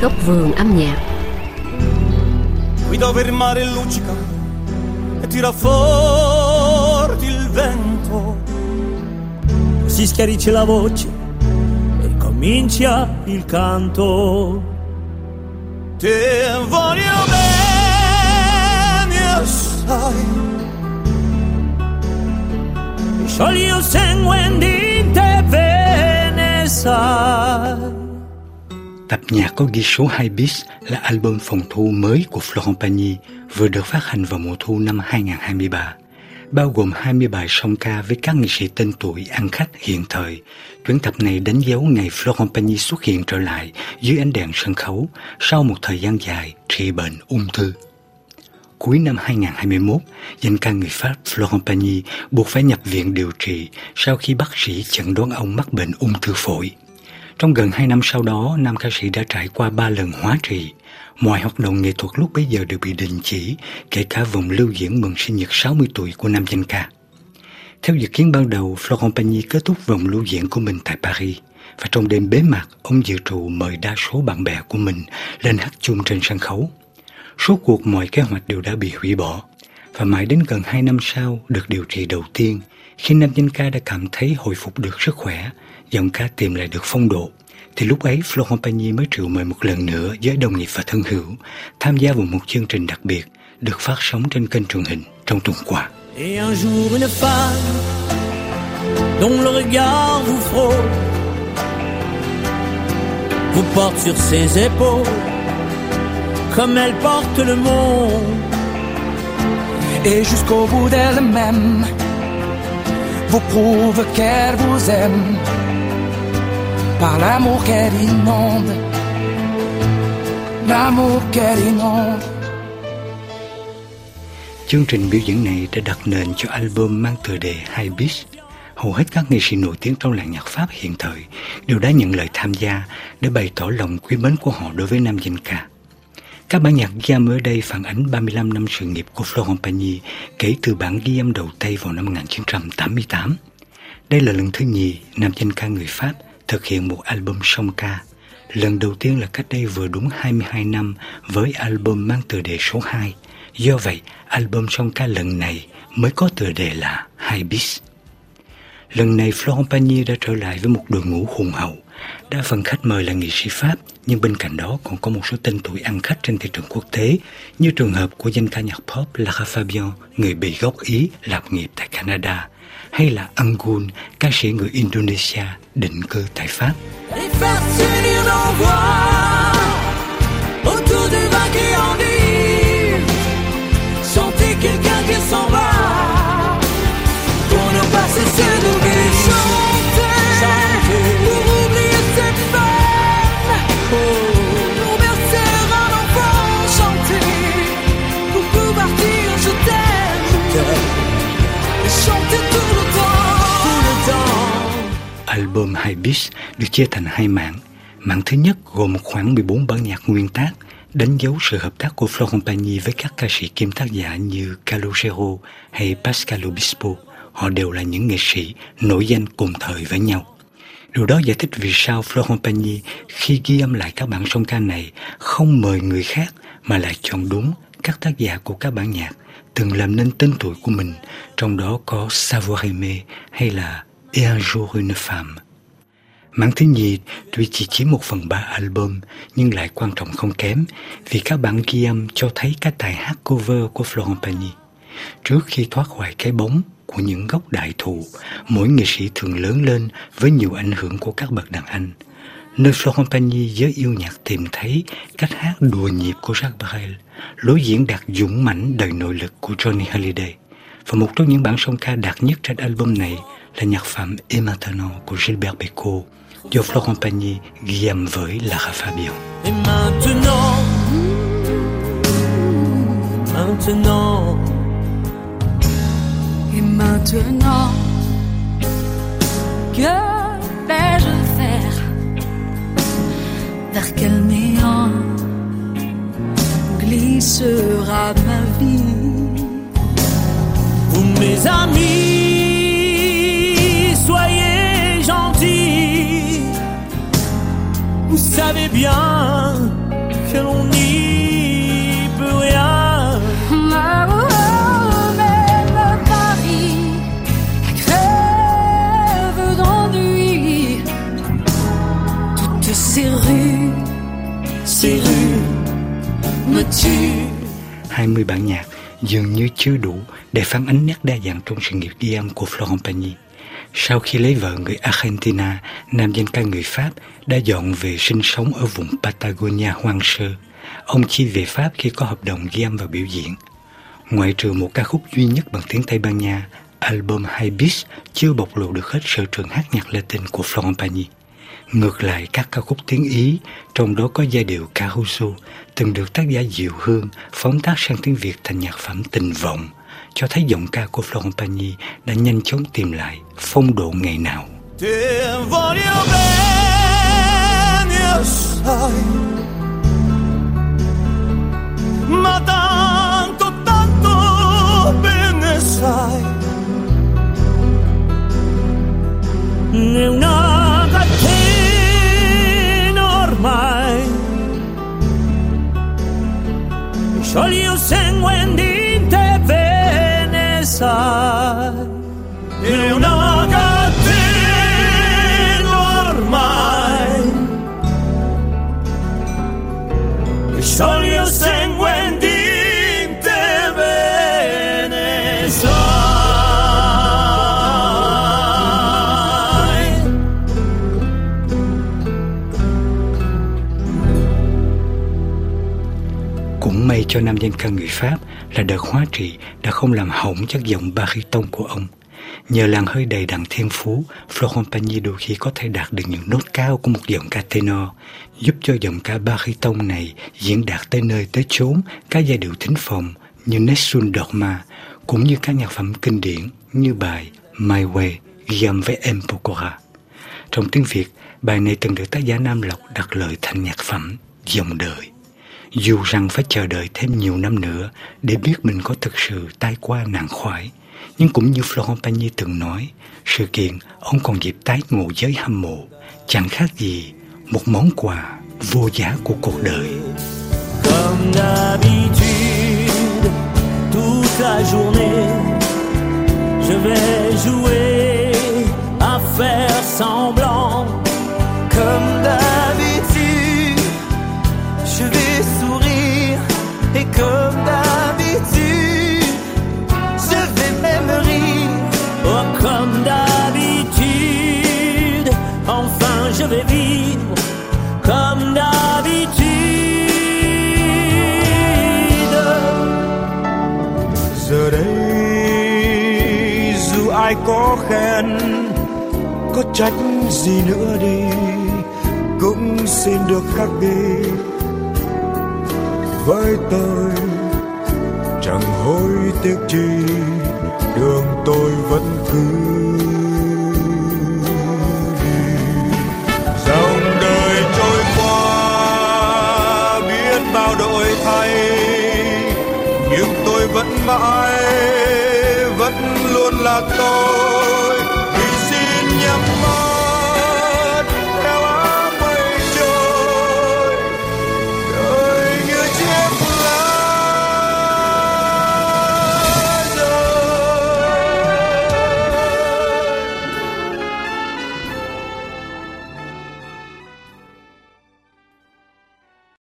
Góc vườn âm nhạc. Qui il mare luccica e tira forte il vento. Si schiarisce la voce e comincia il canto. Ti voglio bene assai sciogli il sangue in te bene sai Tập nhạc có ghi số 2 bis là album phòng thu mới của Florent Pagny vừa được phát hành vào mùa thu năm 2023, bao gồm 20 bài song ca với các nghệ sĩ tên tuổi ăn khách hiện thời. Chuyến tập này đánh dấu ngày Florent Pagny xuất hiện trở lại dưới ánh đèn sân khấu sau một thời gian dài trị bệnh ung thư. Cuối năm 2021, danh ca người Pháp Florent Pagny buộc phải nhập viện điều trị sau khi bác sĩ chẩn đoán ông mắc bệnh ung thư phổi. Trong gần 2 năm sau đó, nam ca sĩ đã trải qua 3 lần hóa trị. Mọi hoạt động nghệ thuật lúc bấy giờ đều bị đình chỉ, kể cả vòng lưu diễn mừng sinh nhật 60 tuổi của nam danh ca. Theo dự kiến ban đầu, Florent Pagny kết thúc vòng lưu diễn của mình tại Paris. Và trong đêm bế mạc, ông dự trù mời đa số bạn bè của mình lên hát chung trên sân khấu. Số cuộc mọi kế hoạch đều đã bị hủy bỏ. Và mãi đến gần 2 năm sau được điều trị đầu tiên, khi nam danh ca đã cảm thấy hồi phục được sức khỏe, giọng ca tìm lại được phong độ, thì lúc ấy Florent Pagny mới triệu mời một lần nữa giới đồng nghiệp và thân hữu tham gia vào một chương trình đặc biệt được phát sóng trên kênh truyền hình trong tuần qua. Et un jour une femme dont le regard vous frôle vous porte sur ses épaules comme elle porte le monde et jusqu'au bout d'elle-même vous prouve qu'elle vous aime par l'amour qu'elle inonde, l'amour qu'elle inonde. Chương trình biểu diễn này đã đặt nền cho album mang tựa đề Hai Beats. Hầu hết các nghệ sĩ nổi tiếng trong làng nhạc Pháp hiện thời đều đã nhận lời tham gia để bày tỏ lòng quý mến của họ đối với nam danh ca. Các bản nhạc ghi âm ở đây phản ánh 35 năm sự nghiệp của Florent Pagny kể từ bản ghi âm đầu tay vào năm 1988. Đây là lần thứ nhì nam danh ca người Pháp thực hiện một album song ca. Lần đầu tiên là cách đây vừa đúng 22 năm với album mang tựa đề số 2. Do vậy, album song ca lần này mới có tựa đề là Hai Bis. Lần này Florent Pagny đã trở lại với một đội ngũ hùng hậu. Đa phần khách mời là nghệ sĩ Pháp, nhưng bên cạnh đó còn có một số tên tuổi ăn khách trên thị trường quốc tế, như trường hợp của danh ca nhạc pop Lara Fabian, người bị gốc Ý, lập nghiệp tại Canada, hay là Angun, ca sĩ người Indonesia định cư tại Pháp. Et Album Hai Beats được chia thành hai mảng. Mảng thứ nhất gồm khoảng 14 bản nhạc nguyên tác, đánh dấu sự hợp tác của Florent Compagnie với các ca sĩ kiêm tác giả như Calogero hay Pascal Obispo. Họ đều là những nghệ sĩ nổi danh cùng thời với nhau. Điều đó giải thích vì sao Florent Compagnie khi ghi âm lại các bản song ca này không mời người khác mà lại chọn đúng các tác giả của các bản nhạc từng làm nên tên tuổi của mình, trong đó có Savoir aimer hay là Et un jour une femme. Mảng thứ nhì tuy chỉ chiếm một phần ba album nhưng lại quan trọng không kém vì các bản ghi âm cho thấy các tài hát cover của Florent Pagny. Trước khi thoát khỏi cái bóng của những gốc đại thụ, mỗi nghệ sĩ thường lớn lên với nhiều ảnh hưởng của các bậc đàn anh. Nơi Florent Pagny giới yêu nhạc tìm thấy cách hát đùa nhịp của Jacques Brel, lối diễn đạt dũng mãnh đầy nội lực của Johnny Hallyday. Và một trong những bản song ca đạt nhất trên album này là nhạc phẩm Et maintenant của Gilbert Bécaud do Florent Pagny ghi âm với Lara Fabian. Et maintenant, maintenant, Et maintenant, que vais-je faire? Vers quel néant glissera ma vie? Vous mes amis, savez bien que l'on n'y peut rien. Même Paris crève 20 bản nhạc dường như chưa đủ để phản ánh nét đa dạng trong sự nghiệp ghi âm của Florent Pagny. Sau khi lấy vợ người Argentina, nam danh ca người Pháp đã dọn về sinh sống ở vùng Patagonia hoang sơ. Ông chỉ về Pháp khi có hợp đồng ghi âm và biểu diễn. Ngoại trừ một ca khúc duy nhất bằng tiếng Tây Ban Nha, album Hai Bis chưa bộc lộ được hết sở trường hát nhạc Latin của Florent Pagny. Ngược lại các ca khúc tiếng Ý, trong đó có giai điệu Caruso, từng được tác giả Diệu Hương phóng tác sang tiếng Việt thành nhạc phẩm Tình Vọng, cho thấy giọng ca của Florentini đã nhanh chóng tìm lại phong độ ngày nào. Ma tanto, tanto bene sai Una Cũng may cho nam danh ca người Pháp là đợt hóa trị đã không làm hỏng chất giọng tông của ông. Nhờ làn hơi đầy đặn thiên phú, Florent Pagny đôi khi có thể đạt được những nốt cao của một giọng ca tenor, giúp cho giọng ca baritone này diễn đạt tới nơi tới chốn các giai điệu thính phòng như Nessun Dorma, cũng như các nhạc phẩm kinh điển như bài My Way ghi âm với Em Pokora. Trong tiếng Việt, bài này từng được tác giả Nam Lộc đặt lời thành nhạc phẩm Dòng đời. Dù rằng phải chờ đợi thêm nhiều năm nữa để biết mình có thực sự tai qua nạn khoái, nhưng cũng như Florent Pagny từng nói, sự kiện ông còn dịp tái ngộ giới hâm mộ, chẳng khác gì một món quà vô giá của cuộc đời. Comme d'habitude, toute la journée, je vais jouer à faire semblant. Comme ai có khen, có trách gì nữa đi, cũng xin được khắc ghi với tôi, chẳng hối tiếc chi, đường tôi vẫn cứ đi. Dòng đời trôi qua, biết bao đổi thay, nhưng tôi vẫn mãi la torre.